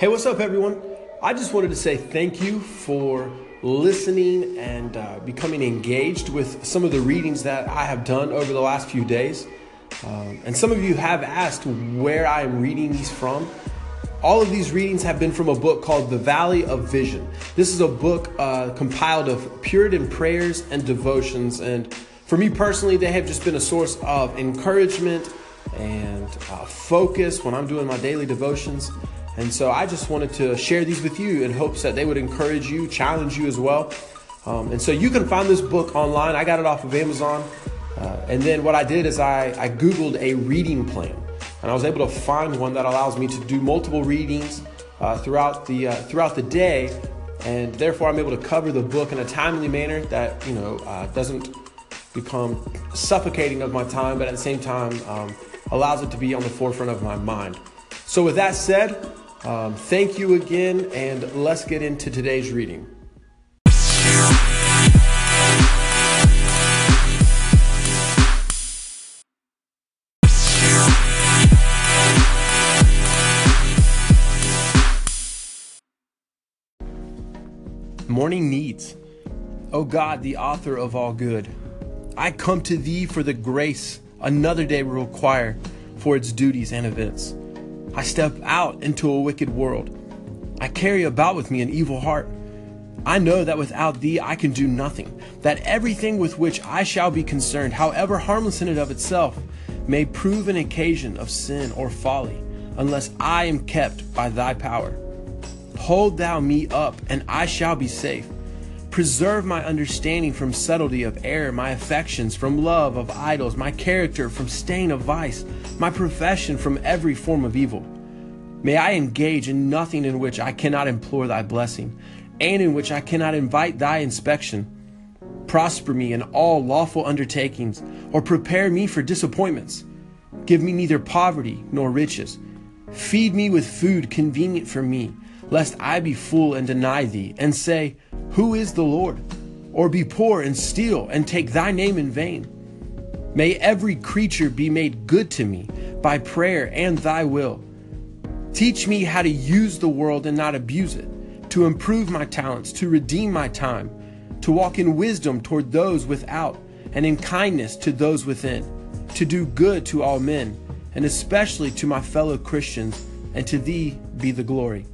Hey, what's up, everyone? I just wanted to say thank you for listening and uh, becoming engaged with some of the readings that I have done over the last few days. Um, and some of you have asked where I am reading these from. All of these readings have been from a book called The Valley of Vision. This is a book uh, compiled of Puritan prayers and devotions. And for me personally, they have just been a source of encouragement and uh, focus when I'm doing my daily devotions. And so I just wanted to share these with you in hopes that they would encourage you, challenge you as well. Um, and so you can find this book online. I got it off of Amazon. Uh, and then what I did is I, I Googled a reading plan. And I was able to find one that allows me to do multiple readings uh, throughout, the, uh, throughout the day. And therefore, I'm able to cover the book in a timely manner that you know uh, doesn't become suffocating of my time, but at the same time um, allows it to be on the forefront of my mind. So, with that said, um, thank you again, and let's get into today's reading. Morning needs. O God, the author of all good, I come to thee for the grace another day will require for its duties and events. I step out into a wicked world. I carry about with me an evil heart. I know that without thee I can do nothing, that everything with which I shall be concerned, however harmless in and of itself, may prove an occasion of sin or folly, unless I am kept by thy power. Hold thou me up, and I shall be safe. Preserve my understanding from subtlety of error, my affections from love of idols, my character from stain of vice, my profession from every form of evil. May I engage in nothing in which I cannot implore thy blessing, and in which I cannot invite thy inspection. Prosper me in all lawful undertakings, or prepare me for disappointments. Give me neither poverty nor riches. Feed me with food convenient for me, lest I be full and deny thee, and say, who is the Lord? Or be poor and steal and take thy name in vain? May every creature be made good to me by prayer and thy will. Teach me how to use the world and not abuse it, to improve my talents, to redeem my time, to walk in wisdom toward those without, and in kindness to those within, to do good to all men, and especially to my fellow Christians, and to thee be the glory.